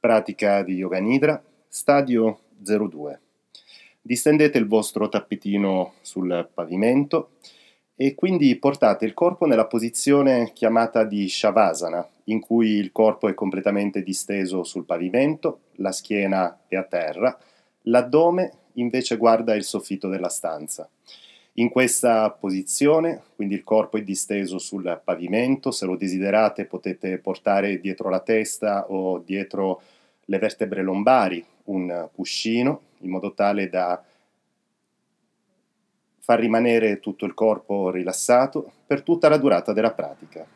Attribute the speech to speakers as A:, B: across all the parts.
A: Pratica di Yoga Nidra, stadio 02. Distendete il vostro tappetino sul pavimento e quindi portate il corpo nella posizione chiamata di Shavasana, in cui il corpo è completamente disteso sul pavimento, la schiena è a terra, l'addome invece guarda il soffitto della stanza. In questa posizione, quindi il corpo è disteso sul pavimento, se lo desiderate potete portare dietro la testa o dietro le vertebre lombari un cuscino in modo tale da far rimanere tutto il corpo rilassato per tutta la durata della pratica.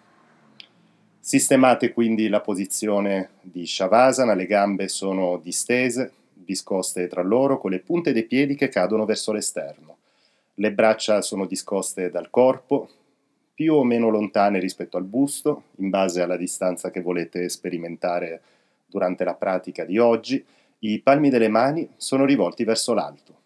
A: Sistemate quindi la posizione di Shavasana, le gambe sono distese, discoste tra loro con le punte dei piedi che cadono verso l'esterno. Le braccia sono discoste dal corpo, più o meno lontane rispetto al busto, in base alla distanza che volete sperimentare durante la pratica di oggi. I palmi delle mani sono rivolti verso l'alto.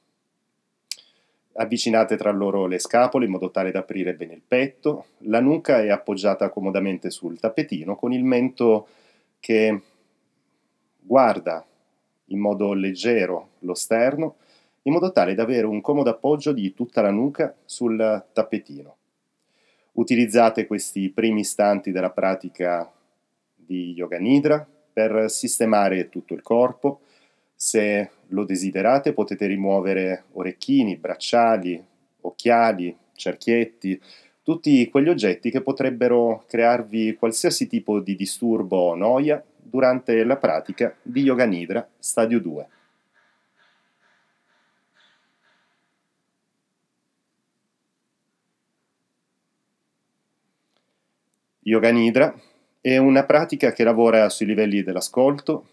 A: Avvicinate tra loro le scapole in modo tale da aprire bene il petto. La nuca è appoggiata comodamente sul tappetino con il mento che guarda in modo leggero lo sterno in modo tale da avere un comodo appoggio di tutta la nuca sul tappetino. Utilizzate questi primi istanti della pratica di Yoga Nidra per sistemare tutto il corpo. Se lo desiderate potete rimuovere orecchini, bracciali, occhiali, cerchietti, tutti quegli oggetti che potrebbero crearvi qualsiasi tipo di disturbo o noia durante la pratica di Yoga Nidra stadio 2. Yoga Nidra è una pratica che lavora sui livelli dell'ascolto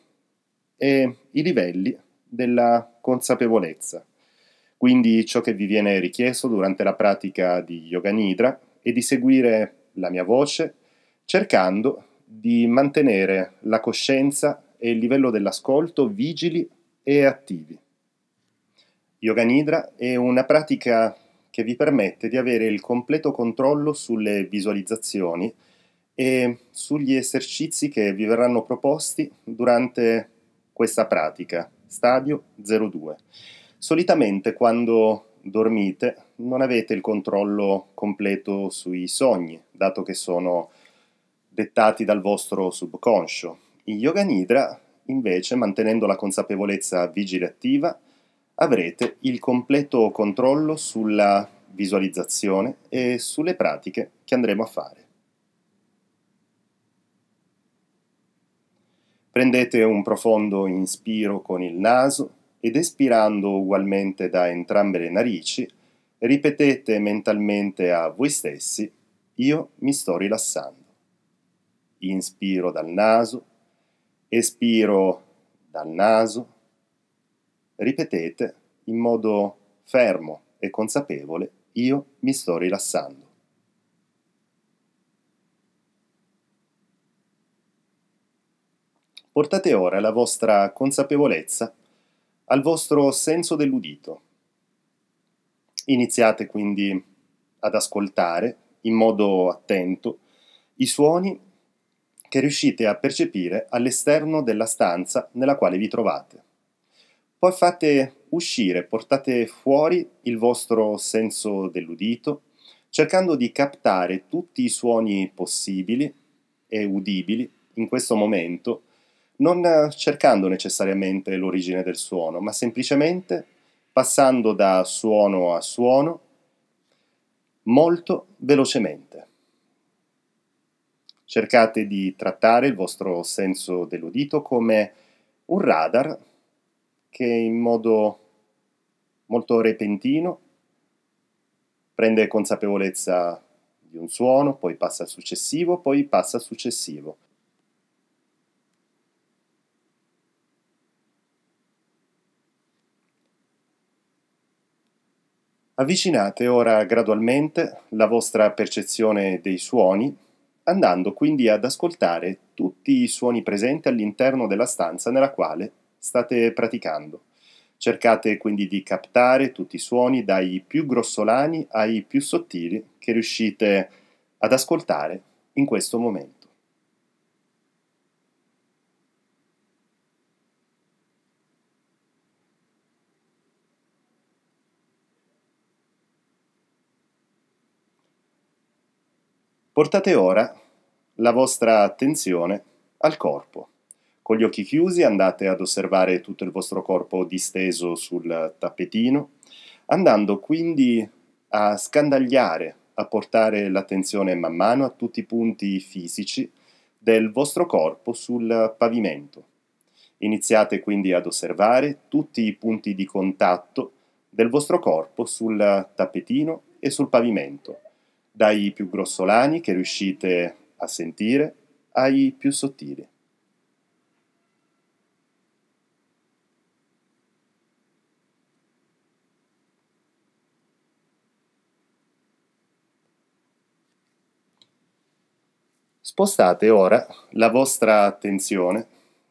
A: e i livelli della consapevolezza. Quindi ciò che vi viene richiesto durante la pratica di Yoga Nidra è di seguire la mia voce cercando di mantenere la coscienza e il livello dell'ascolto vigili e attivi. Yoga Nidra è una pratica che vi permette di avere il completo controllo sulle visualizzazioni e sugli esercizi che vi verranno proposti durante questa pratica, stadio 02. Solitamente quando dormite non avete il controllo completo sui sogni, dato che sono dettati dal vostro subconscio. In Yoga Nidra, invece, mantenendo la consapevolezza vigile attiva, avrete il completo controllo sulla visualizzazione e sulle pratiche che andremo a fare. Prendete un profondo inspiro con il naso ed espirando ugualmente da entrambe le narici, ripetete mentalmente a voi stessi, io mi sto rilassando. Inspiro dal naso, espiro dal naso, ripetete in modo fermo e consapevole, io mi sto rilassando. Portate ora la vostra consapevolezza al vostro senso dell'udito. Iniziate quindi ad ascoltare in modo attento i suoni che riuscite a percepire all'esterno della stanza nella quale vi trovate. Poi fate uscire, portate fuori il vostro senso dell'udito, cercando di captare tutti i suoni possibili e udibili in questo momento non cercando necessariamente l'origine del suono, ma semplicemente passando da suono a suono molto velocemente. Cercate di trattare il vostro senso dell'udito come un radar che in modo molto repentino prende consapevolezza di un suono, poi passa al successivo, poi passa al successivo Avvicinate ora gradualmente la vostra percezione dei suoni, andando quindi ad ascoltare tutti i suoni presenti all'interno della stanza nella quale state praticando. Cercate quindi di captare tutti i suoni dai più grossolani ai più sottili che riuscite ad ascoltare in questo momento. Portate ora la vostra attenzione al corpo. Con gli occhi chiusi andate ad osservare tutto il vostro corpo disteso sul tappetino, andando quindi a scandagliare, a portare l'attenzione man mano a tutti i punti fisici del vostro corpo sul pavimento. Iniziate quindi ad osservare tutti i punti di contatto del vostro corpo sul tappetino e sul pavimento, dai più grossolani che riuscite a sentire ai più sottili. Spostate ora la vostra attenzione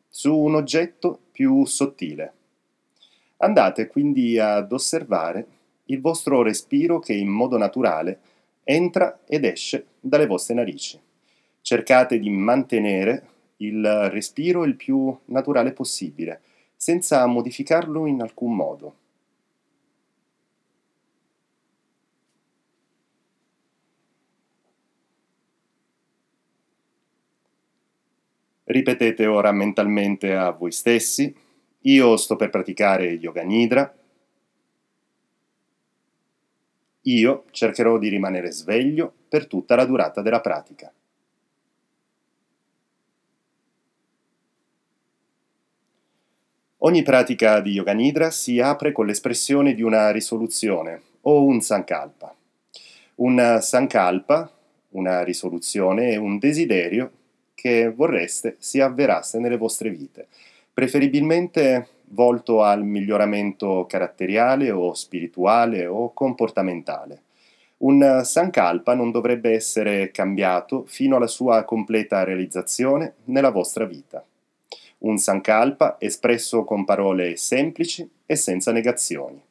A: su un oggetto più sottile. Andate quindi ad osservare il vostro respiro che in modo naturale entra ed esce dalle vostre narici. Cercate di mantenere il respiro il più naturale possibile, senza modificarlo in alcun modo. Ripetete ora mentalmente a voi stessi, io sto per praticare yoga nidra, io cercherò di rimanere sveglio per tutta la durata della pratica. Ogni pratica di Yoga Nidra si apre con l'espressione di una risoluzione o un sankalpa. Un sankalpa, una risoluzione, è un desiderio che vorreste si avverasse nelle vostre vite, preferibilmente volto al miglioramento caratteriale o spirituale o comportamentale. Un Sankalpa non dovrebbe essere cambiato fino alla sua completa realizzazione nella vostra vita. Un Sankalpa espresso con parole semplici e senza negazioni.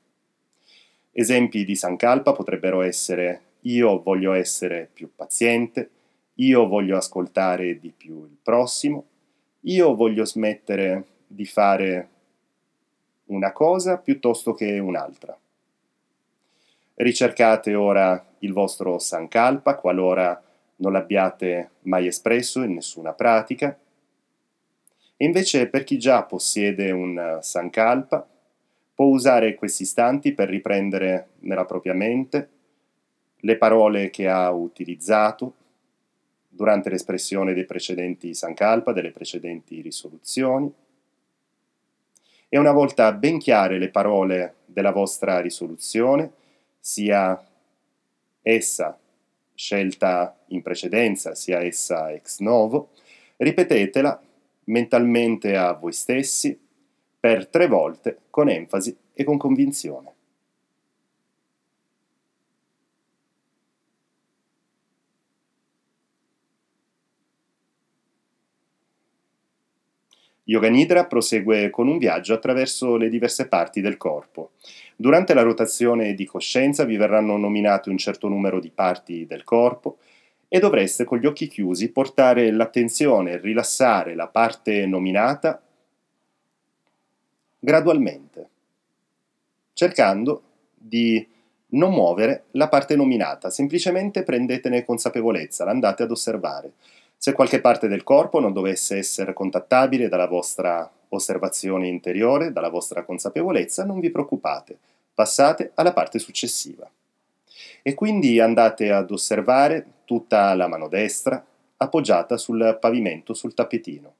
A: Esempi di Sankalpa potrebbero essere io voglio essere più paziente, io voglio ascoltare di più il prossimo, io voglio smettere di fare una cosa piuttosto che un'altra. Ricercate ora il vostro Sankalpa qualora non l'abbiate mai espresso in nessuna pratica. E invece per chi già possiede un Sankalpa, può usare questi istanti per riprendere nella propria mente le parole che ha utilizzato durante l'espressione dei precedenti Sankalpa, delle precedenti risoluzioni. E una volta ben chiare le parole della vostra risoluzione, sia essa scelta in precedenza, sia essa ex novo, ripetetela mentalmente a voi stessi per tre volte con enfasi e con convinzione. Yoga Nidra prosegue con un viaggio attraverso le diverse parti del corpo. Durante la rotazione di coscienza vi verranno nominate un certo numero di parti del corpo e dovreste con gli occhi chiusi portare l'attenzione e rilassare la parte nominata gradualmente, cercando di non muovere la parte nominata, semplicemente prendetene consapevolezza, l'andate ad osservare. Se qualche parte del corpo non dovesse essere contattabile dalla vostra osservazione interiore, dalla vostra consapevolezza, non vi preoccupate, passate alla parte successiva. E quindi andate ad osservare tutta la mano destra appoggiata sul pavimento, sul tappetino.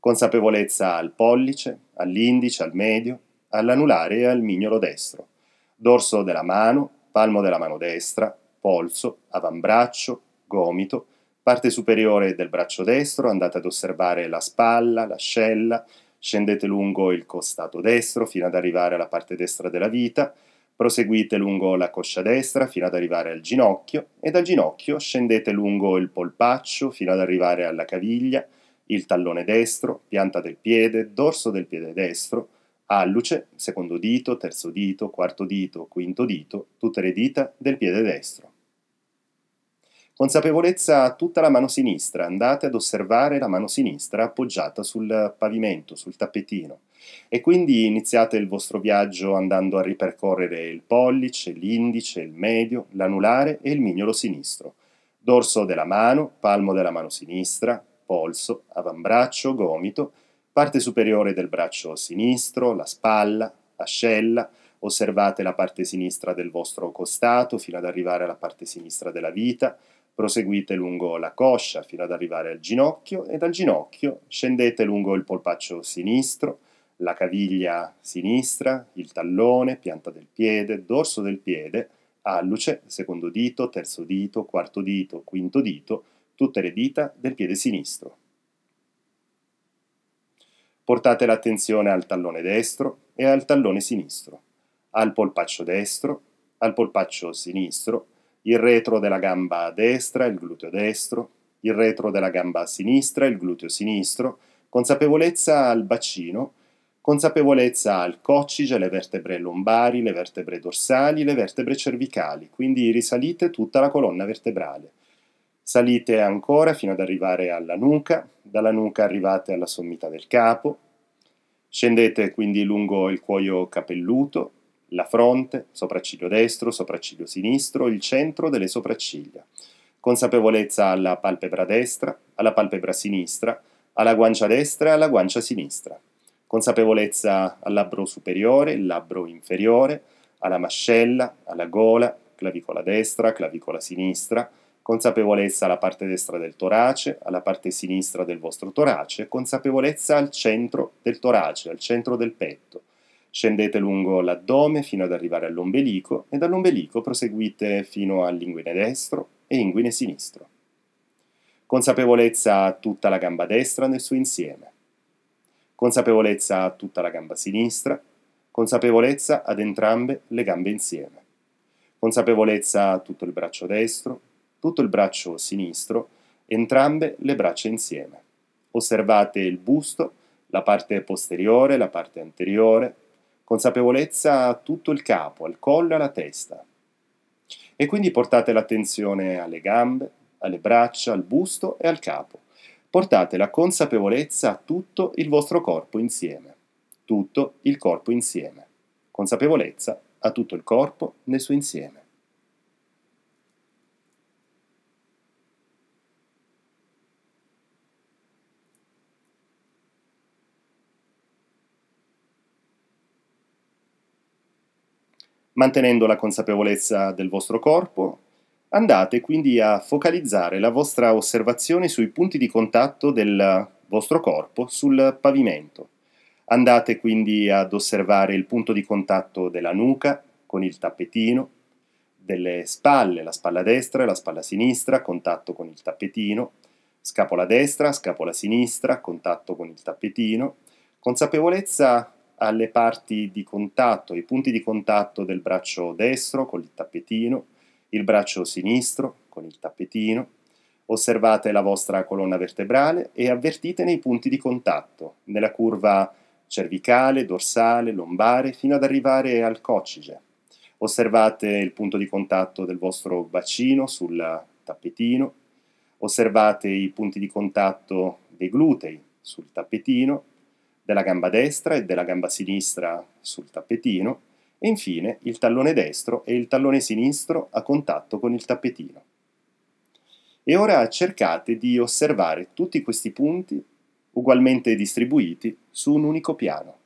A: Consapevolezza al pollice, all'indice, al medio, all'anulare e al mignolo destro. Dorso della mano, palmo della mano destra, polso, avambraccio, gomito, Parte superiore del braccio destro, andate ad osservare la spalla, l'ascella, scendete lungo il costato destro fino ad arrivare alla parte destra della vita, proseguite lungo la coscia destra fino ad arrivare al ginocchio e dal ginocchio scendete lungo il polpaccio fino ad arrivare alla caviglia, il tallone destro, pianta del piede, dorso del piede destro, alluce, secondo dito, terzo dito, quarto dito, quinto dito, tutte le dita del piede destro. Consapevolezza tutta la mano sinistra, andate ad osservare la mano sinistra appoggiata sul pavimento, sul tappetino. E quindi iniziate il vostro viaggio andando a ripercorrere il pollice, l'indice, il medio, l'anulare e il mignolo sinistro. dorso della mano, palmo della mano sinistra, polso, avambraccio, gomito, parte superiore del braccio sinistro, la spalla, ascella, osservate la parte sinistra del vostro costato fino ad arrivare alla parte sinistra della vita, proseguite lungo la coscia fino ad arrivare al ginocchio e dal ginocchio scendete lungo il polpaccio sinistro, la caviglia sinistra, il tallone, pianta del piede, dorso del piede, alluce, secondo dito, terzo dito, quarto dito, quinto dito, tutte le dita del piede sinistro. Portate l'attenzione al tallone destro e al tallone sinistro, al polpaccio destro, al polpaccio sinistro, il retro della gamba destra, il gluteo destro, il retro della gamba sinistra, il gluteo sinistro, consapevolezza al bacino, consapevolezza al coccige, le vertebre lombari, le vertebre dorsali, le vertebre cervicali, quindi risalite tutta la colonna vertebrale. Salite ancora fino ad arrivare alla nuca, dalla nuca arrivate alla sommità del capo, scendete quindi lungo il cuoio capelluto, la fronte, sopracciglio destro, sopracciglio sinistro, il centro delle sopracciglia. Consapevolezza alla palpebra destra, alla palpebra sinistra, alla guancia destra e alla guancia sinistra. Consapevolezza al labbro superiore, labbro inferiore, alla mascella, alla gola, clavicola destra, clavicola sinistra, consapevolezza alla parte destra del torace, alla parte sinistra del vostro torace, consapevolezza al centro del torace, al centro del petto. Scendete lungo l'addome fino ad arrivare all'ombelico e dall'ombelico proseguite fino all'inguine destro e inguine sinistro. Consapevolezza a tutta la gamba destra nel suo insieme. Consapevolezza a tutta la gamba sinistra. Consapevolezza ad entrambe le gambe insieme. Consapevolezza a tutto il braccio destro, tutto il braccio sinistro, entrambe le braccia insieme. Osservate il busto, la parte posteriore, la parte anteriore, consapevolezza a tutto il capo, al collo e alla testa. E quindi portate l'attenzione alle gambe, alle braccia, al busto e al capo. Portate la consapevolezza a tutto il vostro corpo insieme. Tutto il corpo insieme. Consapevolezza a tutto il corpo nel suo insieme. Mantenendo la consapevolezza del vostro corpo, andate quindi a focalizzare la vostra osservazione sui punti di contatto del vostro corpo sul pavimento. Andate quindi ad osservare il punto di contatto della nuca con il tappetino, delle spalle, la spalla destra e la spalla sinistra, contatto con il tappetino, scapola destra, scapola sinistra, contatto con il tappetino, consapevolezza alle parti di contatto, ai punti di contatto del braccio destro con il tappetino, il braccio sinistro con il tappetino. Osservate la vostra colonna vertebrale e avvertite nei punti di contatto, nella curva cervicale, dorsale, lombare, fino ad arrivare al coccige. Osservate il punto di contatto del vostro bacino sul tappetino. Osservate i punti di contatto dei glutei sul tappetino della gamba destra e della gamba sinistra sul tappetino e infine il tallone destro e il tallone sinistro a contatto con il tappetino. E ora cercate di osservare tutti questi punti ugualmente distribuiti su un unico piano.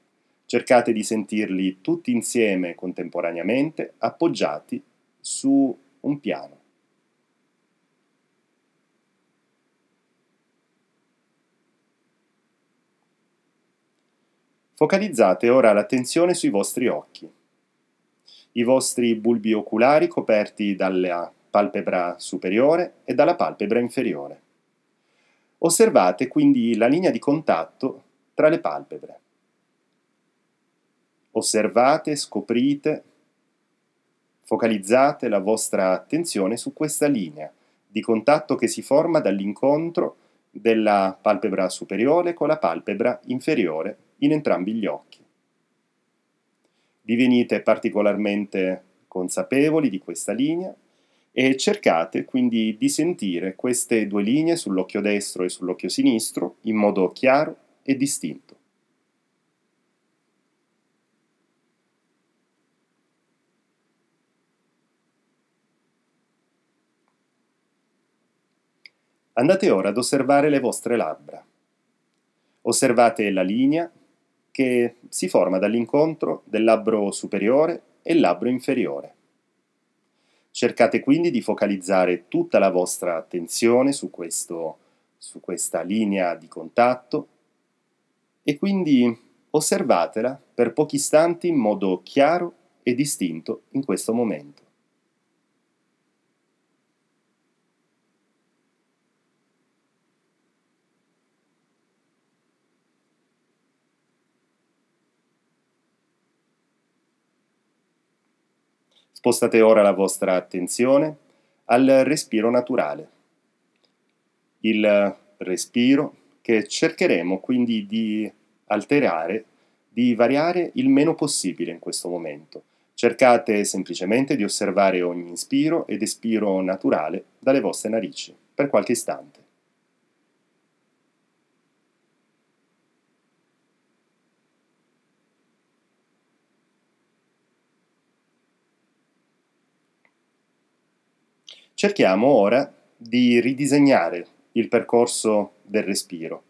A: Cercate di sentirli tutti insieme contemporaneamente appoggiati su un piano. Focalizzate ora l'attenzione sui vostri occhi. I vostri bulbi oculari coperti dalla palpebra superiore e dalla palpebra inferiore. Osservate quindi la linea di contatto tra le palpebre. Osservate, scoprite, focalizzate la vostra attenzione su questa linea di contatto che si forma dall'incontro della palpebra superiore con la palpebra inferiore in entrambi gli occhi. Divenite particolarmente consapevoli di questa linea e cercate quindi di sentire queste due linee sull'occhio destro e sull'occhio sinistro in modo chiaro e distinto. Andate ora ad osservare le vostre labbra. Osservate la linea che si forma dall'incontro del labbro superiore e il labbro inferiore. Cercate quindi di focalizzare tutta la vostra attenzione su, questo, su questa linea di contatto e quindi osservatela per pochi istanti in modo chiaro e distinto in questo momento. Spostate ora la vostra attenzione al respiro naturale. Il respiro che cercheremo quindi di alterare, di variare il meno possibile in questo momento. Cercate semplicemente di osservare ogni inspiro ed espiro naturale dalle vostre narici per qualche istante. Cerchiamo ora di ridisegnare il percorso del respiro.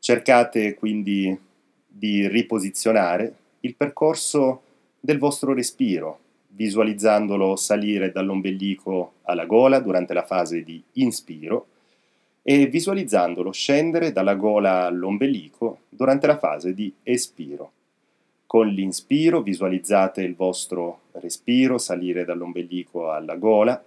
A: Cercate quindi di riposizionare il percorso del vostro respiro, visualizzandolo salire dall'ombelico alla gola durante la fase di inspiro e visualizzandolo scendere dalla gola all'ombelico durante la fase di espiro. Con l'inspiro visualizzate il vostro respiro salire dall'ombelico alla gola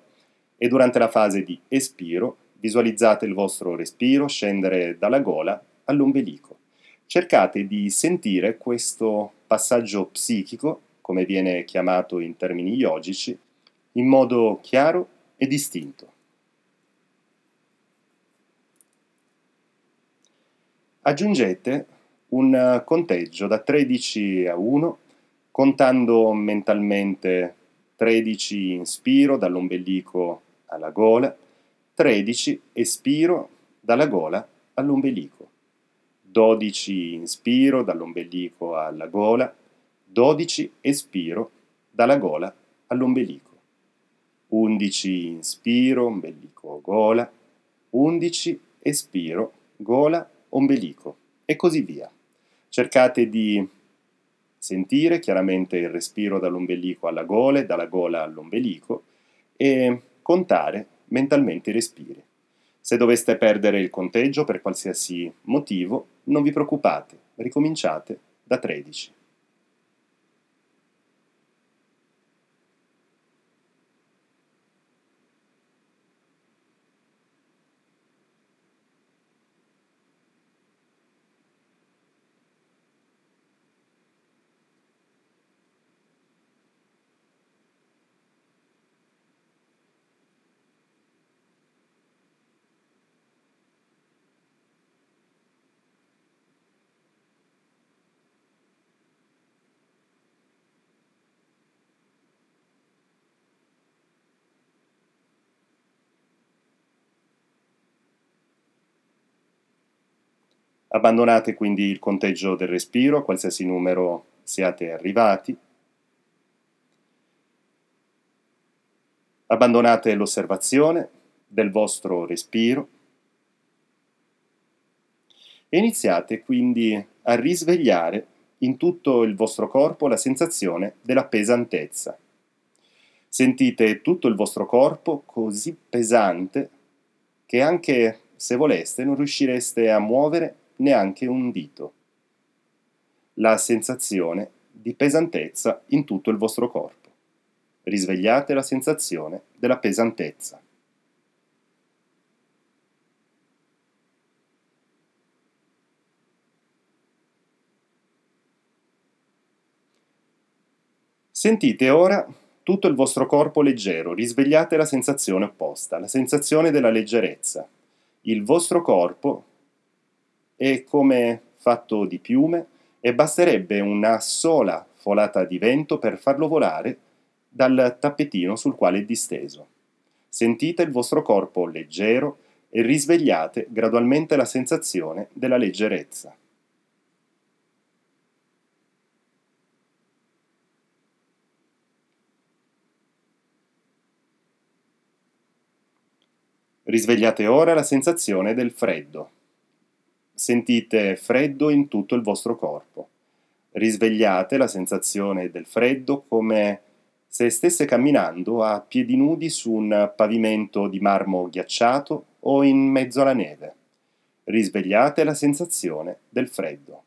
A: e durante la fase di espiro visualizzate il vostro respiro scendere dalla gola all'ombelico. Cercate di sentire questo passaggio psichico, come viene chiamato in termini yogici, in modo chiaro e distinto. Aggiungete un conteggio da 13 a 1, contando mentalmente 13 inspiro dall'ombelico alla gola, 13 espiro dalla gola all'ombelico, 12 inspiro dall'ombelico alla gola, 12 espiro dalla gola all'ombelico, 11 inspiro, ombelico, gola, 11 espiro, gola, ombelico e così via. Cercate di sentire chiaramente il respiro dall'ombelico alla gola e dalla gola all'ombelico e contare mentalmente i respiri. Se doveste perdere il conteggio per qualsiasi motivo, non vi preoccupate, ricominciate da 13. Abbandonate quindi il conteggio del respiro a qualsiasi numero siate arrivati. Abbandonate l'osservazione del vostro respiro e iniziate quindi a risvegliare in tutto il vostro corpo la sensazione della pesantezza. Sentite tutto il vostro corpo così pesante che anche se voleste non riuscireste a muovere neanche un dito. La sensazione di pesantezza in tutto il vostro corpo. Risvegliate la sensazione della pesantezza. Sentite ora tutto il vostro corpo leggero, risvegliate la sensazione opposta, la sensazione della leggerezza. Il vostro corpo è come fatto di piume e basterebbe una sola folata di vento per farlo volare dal tappetino sul quale è disteso. Sentite il vostro corpo leggero e risvegliate gradualmente la sensazione della leggerezza. Risvegliate ora la sensazione del freddo. Sentite freddo in tutto il vostro corpo. Risvegliate la sensazione del freddo come se stesse camminando a piedi nudi su un pavimento di marmo ghiacciato o in mezzo alla neve. Risvegliate la sensazione del freddo.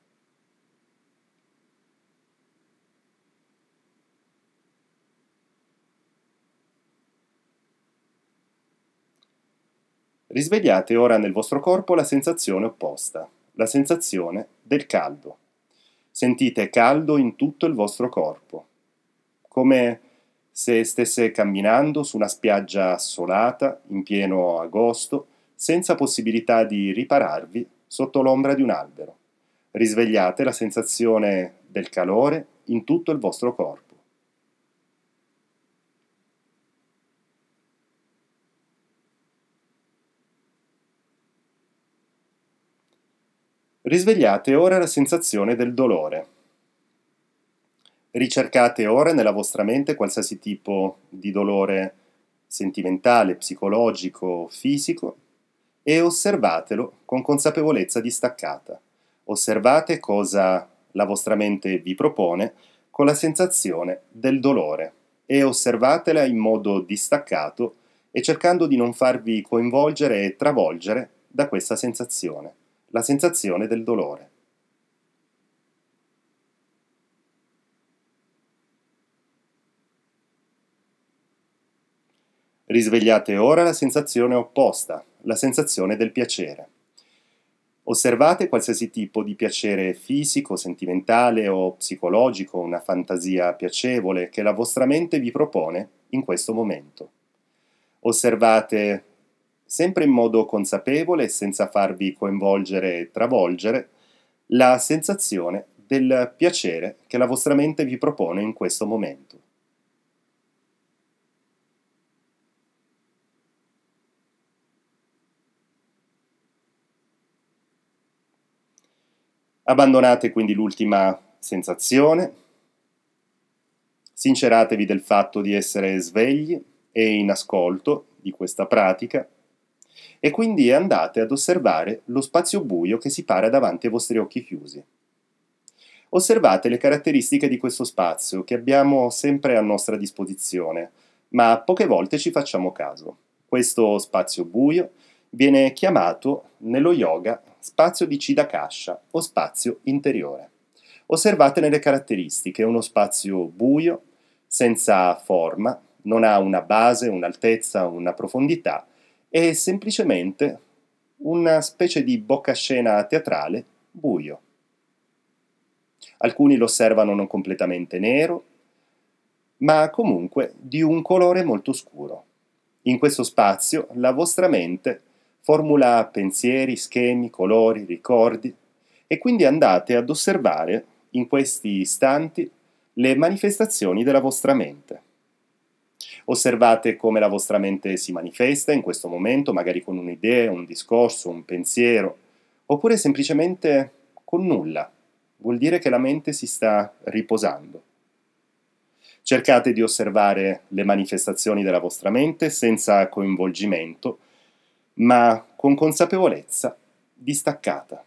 A: Risvegliate ora nel vostro corpo la sensazione opposta, la sensazione del caldo. Sentite caldo in tutto il vostro corpo, come se stesse camminando su una spiaggia assolata in pieno agosto, senza possibilità di ripararvi sotto l'ombra di un albero. Risvegliate la sensazione del calore in tutto il vostro corpo. Risvegliate ora la sensazione del dolore. Ricercate ora nella vostra mente qualsiasi tipo di dolore sentimentale, psicologico, fisico e osservatelo con consapevolezza distaccata. Osservate cosa la vostra mente vi propone con la sensazione del dolore e osservatela in modo distaccato e cercando di non farvi coinvolgere e travolgere da questa sensazione la sensazione del dolore. Risvegliate ora la sensazione opposta, la sensazione del piacere. Osservate qualsiasi tipo di piacere fisico, sentimentale o psicologico, una fantasia piacevole che la vostra mente vi propone in questo momento. Osservate sempre in modo consapevole e senza farvi coinvolgere e travolgere, la sensazione del piacere che la vostra mente vi propone in questo momento. Abbandonate quindi l'ultima sensazione, sinceratevi del fatto di essere svegli e in ascolto di questa pratica e quindi andate ad osservare lo spazio buio che si pare davanti ai vostri occhi chiusi. Osservate le caratteristiche di questo spazio che abbiamo sempre a nostra disposizione, ma poche volte ci facciamo caso. Questo spazio buio viene chiamato nello yoga spazio di Chidakasha o spazio interiore. Osservatene le caratteristiche, uno spazio buio, senza forma, non ha una base, un'altezza, una profondità, è semplicemente una specie di boccascena teatrale buio. Alcuni lo osservano non completamente nero, ma comunque di un colore molto scuro. In questo spazio la vostra mente formula pensieri, schemi, colori, ricordi e quindi andate ad osservare in questi istanti le manifestazioni della vostra mente. Osservate come la vostra mente si manifesta in questo momento, magari con un'idea, un discorso, un pensiero, oppure semplicemente con nulla. Vuol dire che la mente si sta riposando. Cercate di osservare le manifestazioni della vostra mente senza coinvolgimento, ma con consapevolezza distaccata.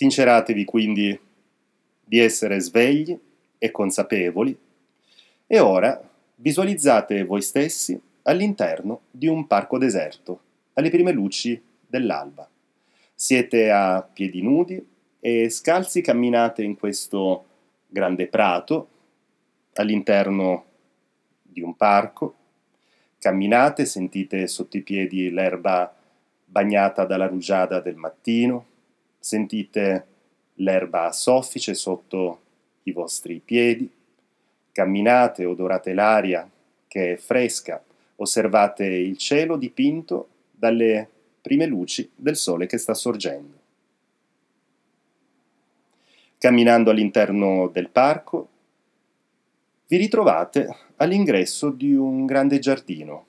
A: Sinceratevi quindi di essere svegli e consapevoli e ora visualizzate voi stessi all'interno di un parco deserto, alle prime luci dell'alba. Siete a piedi nudi e scalzi camminate in questo grande prato all'interno di un parco. Camminate, sentite sotto i piedi l'erba bagnata dalla rugiada del mattino, Sentite l'erba soffice sotto i vostri piedi, camminate, odorate l'aria che è fresca, osservate il cielo dipinto dalle prime luci del sole che sta sorgendo. Camminando all'interno del parco, Vi ritrovate all'ingresso di un grande giardino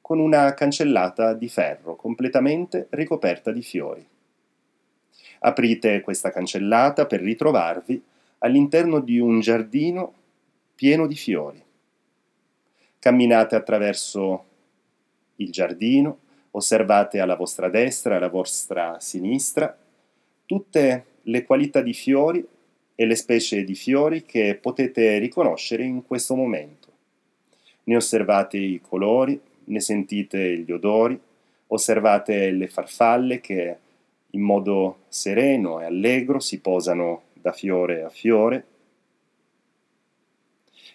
A: con una cancellata di ferro completamente ricoperta di fiori. Aprite questa cancellata per ritrovarvi all'interno di un giardino pieno di fiori. Camminate attraverso il giardino, osservate alla vostra destra e alla vostra sinistra tutte le qualità di fiori e le specie di fiori che potete riconoscere in questo momento. Ne osservate i colori, ne sentite gli odori, osservate le farfalle che in modo sereno e allegro si posano da fiore a fiore.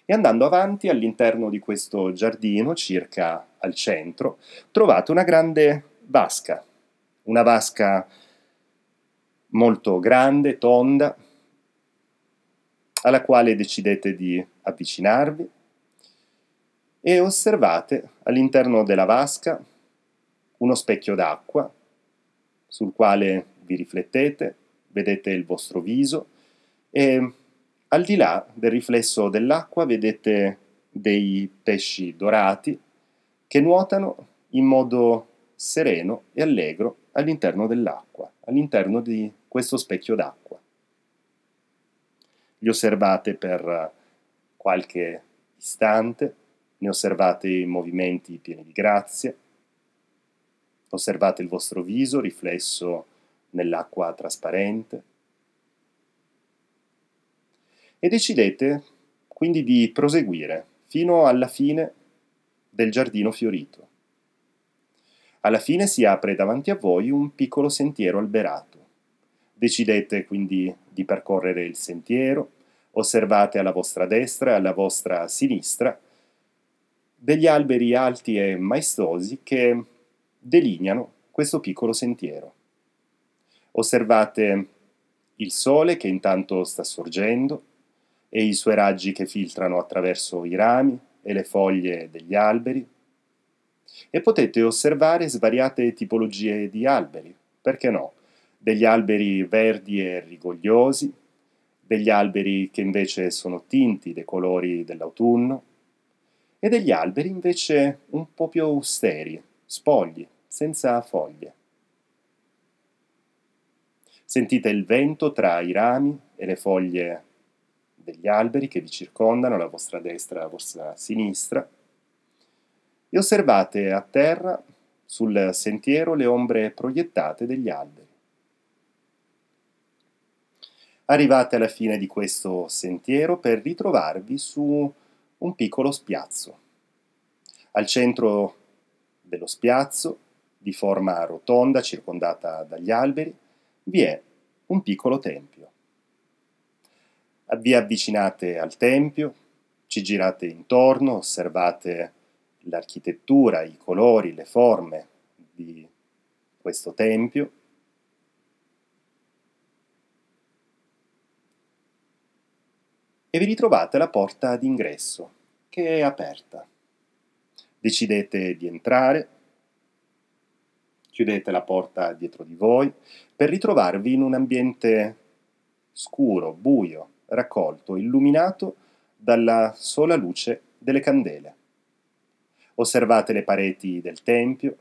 A: E andando avanti all'interno di questo giardino, circa al centro, trovate una grande vasca, una vasca molto grande, tonda, alla quale decidete di avvicinarvi e osservate all'interno della vasca uno specchio d'acqua sul quale vi riflettete, vedete il vostro viso e al di là del riflesso dell'acqua vedete dei pesci dorati che nuotano in modo sereno e allegro all'interno dell'acqua, all'interno di questo specchio d'acqua. Li osservate per qualche istante, ne osservate i movimenti pieni di grazia, osservate il vostro viso riflesso nell'acqua trasparente e decidete quindi di proseguire fino alla fine del giardino fiorito. Alla fine si apre davanti a voi un piccolo sentiero alberato. Decidete quindi di percorrere il sentiero, osservate alla vostra destra e alla vostra sinistra degli alberi alti e maestosi che delineano questo piccolo sentiero. Osservate il sole che intanto sta sorgendo e i suoi raggi che filtrano attraverso i rami e le foglie degli alberi e potete osservare svariate tipologie di alberi, perché no? Degli alberi verdi e rigogliosi, degli alberi che invece sono tinti dei colori dell'autunno e degli alberi invece un po' più austeri, spogli, senza foglie. Sentite il vento tra i rami e le foglie degli alberi che vi circondano, alla vostra destra e alla vostra sinistra, e osservate a terra, sul sentiero, le ombre proiettate degli alberi. Arrivate alla fine di questo sentiero per ritrovarvi su un piccolo spiazzo. Al centro dello spiazzo, di forma rotonda circondata dagli alberi, vi è un piccolo tempio vi avvicinate al tempio, ci girate intorno, osservate l'architettura, i colori, le forme di questo tempio. E vi ritrovate alla porta d'ingresso, che è aperta. Decidete di entrare, chiudete la porta dietro di voi per ritrovarvi in un ambiente scuro, buio, raccolto, illuminato dalla sola luce delle candele. Osservate le pareti del tempio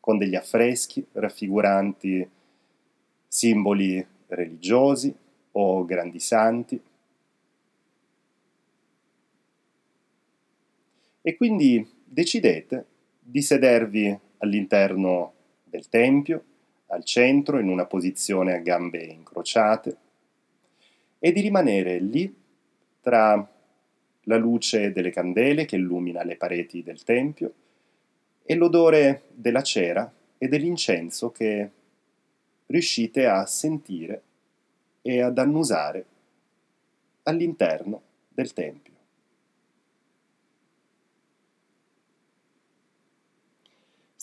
A: con degli affreschi raffiguranti simboli religiosi o grandi santi. E quindi decidete di sedervi all'interno del tempio, al centro, in una posizione a gambe incrociate, e di rimanere lì tra la luce delle candele che illumina le pareti del tempio e l'odore della cera e dell'incenso che riuscite a sentire e ad annusare all'interno del tempio.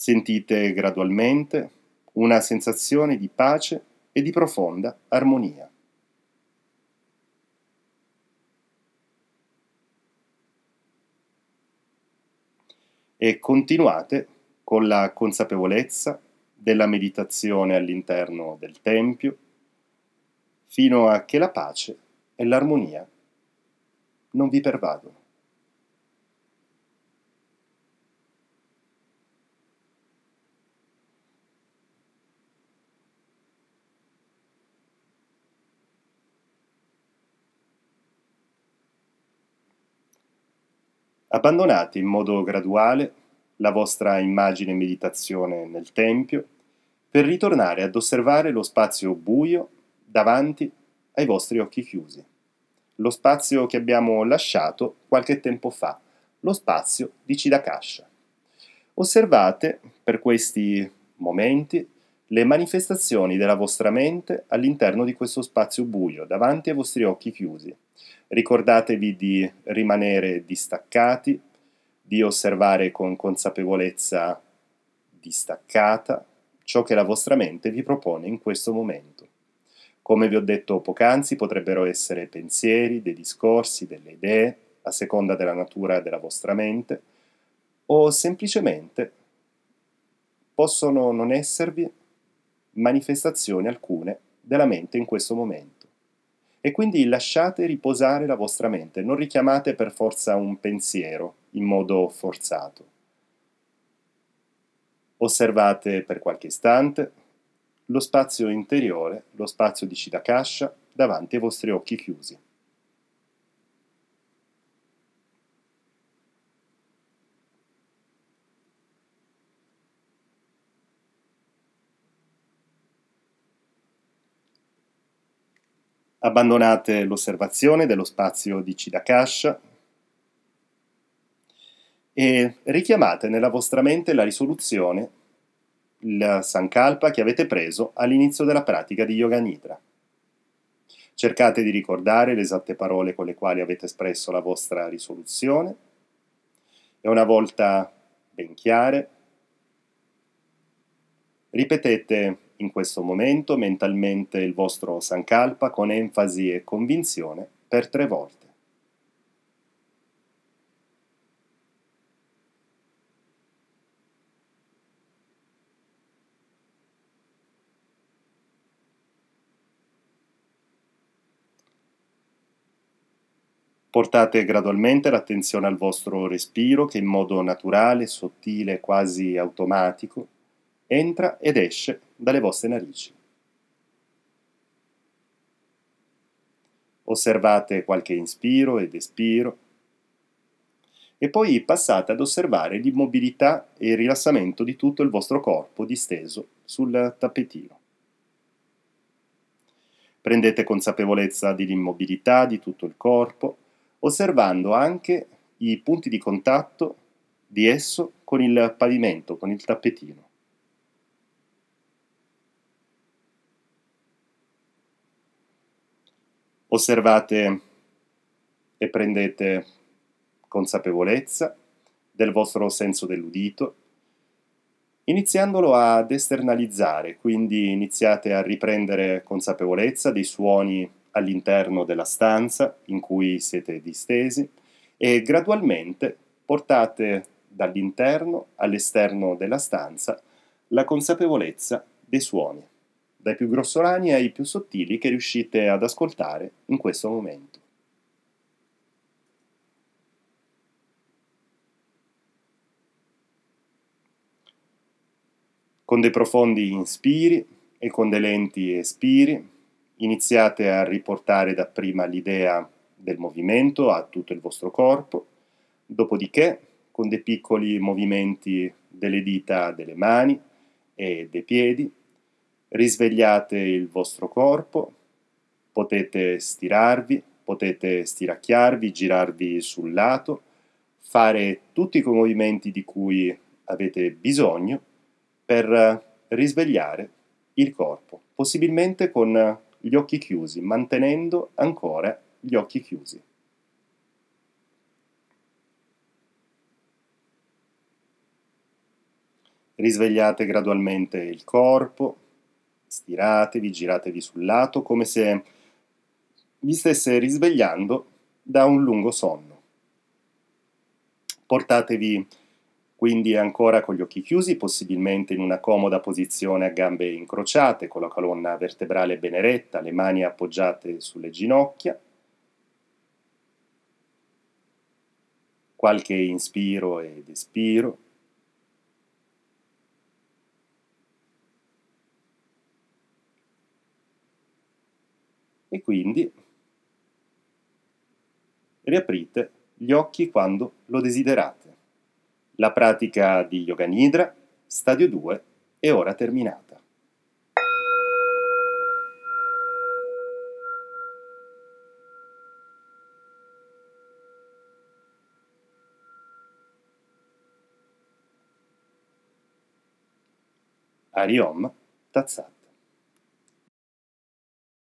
A: Sentite gradualmente una sensazione di pace e di profonda armonia. e continuate con la consapevolezza della meditazione all'interno del Tempio fino a che la pace e l'armonia non vi pervadono. Abbandonate in modo graduale la vostra immagine meditazione nel Tempio per ritornare ad osservare lo spazio buio davanti ai vostri occhi chiusi. Lo spazio che abbiamo lasciato qualche tempo fa, lo spazio di Chidakasha. Osservate per questi momenti le manifestazioni della vostra mente all'interno di questo spazio buio, davanti ai vostri occhi chiusi. Ricordatevi di rimanere distaccati, di osservare con consapevolezza distaccata ciò che la vostra mente vi propone in questo momento. Come vi ho detto poc'anzi, potrebbero essere pensieri, dei discorsi, delle idee, a seconda della natura della vostra mente, o semplicemente possono non esservi manifestazioni alcune della mente in questo momento e quindi lasciate riposare la vostra mente, non richiamate per forza un pensiero in modo forzato. Osservate per qualche istante lo spazio interiore, lo spazio di Chidakasha davanti ai vostri occhi chiusi. Abbandonate l'osservazione dello spazio di Chidakasha e richiamate nella vostra mente la risoluzione, il sankalpa che avete preso all'inizio della pratica di Yoga Nidra. Cercate di ricordare le esatte parole con le quali avete espresso la vostra risoluzione e una volta ben chiare, ripetete in questo momento mentalmente il vostro Sankalpa con enfasi e convinzione per tre volte. Portate gradualmente l'attenzione al vostro respiro che in modo naturale, sottile, quasi automatico, entra ed esce dalle vostre narici. Osservate qualche inspiro ed espiro e poi passate ad osservare l'immobilità e il rilassamento di tutto il vostro corpo disteso sul tappetino. Prendete consapevolezza dell'immobilità di tutto il corpo, osservando anche i punti di contatto di esso con il pavimento, con il tappetino. Osservate e prendete consapevolezza del vostro senso dell'udito, iniziandolo ad esternalizzare, quindi iniziate a riprendere consapevolezza dei suoni all'interno della stanza in cui siete distesi e gradualmente portate dall'interno all'esterno della stanza la consapevolezza dei suoni dai più grossolani ai più sottili che riuscite ad ascoltare in questo momento. Con dei profondi inspiri e con dei lenti espiri iniziate a riportare dapprima l'idea del movimento a tutto il vostro corpo, dopodiché con dei piccoli movimenti delle dita delle mani e dei piedi risvegliate il vostro corpo, potete stirarvi, potete stiracchiarvi, girarvi sul lato, fare tutti quei movimenti di cui avete bisogno per risvegliare il corpo, possibilmente con gli occhi chiusi, mantenendo ancora gli occhi chiusi. Risvegliate gradualmente il corpo, stiratevi, giratevi sul lato, come se vi stesse risvegliando da un lungo sonno. Portatevi quindi ancora con gli occhi chiusi, possibilmente in una comoda posizione a gambe incrociate, con la colonna vertebrale ben eretta, le mani appoggiate sulle ginocchia. qualche inspiro ed espiro. E quindi riaprite gli occhi quando lo desiderate. La pratica di Yoga Nidra, stadio 2, è ora terminata. Ariom Tazzat.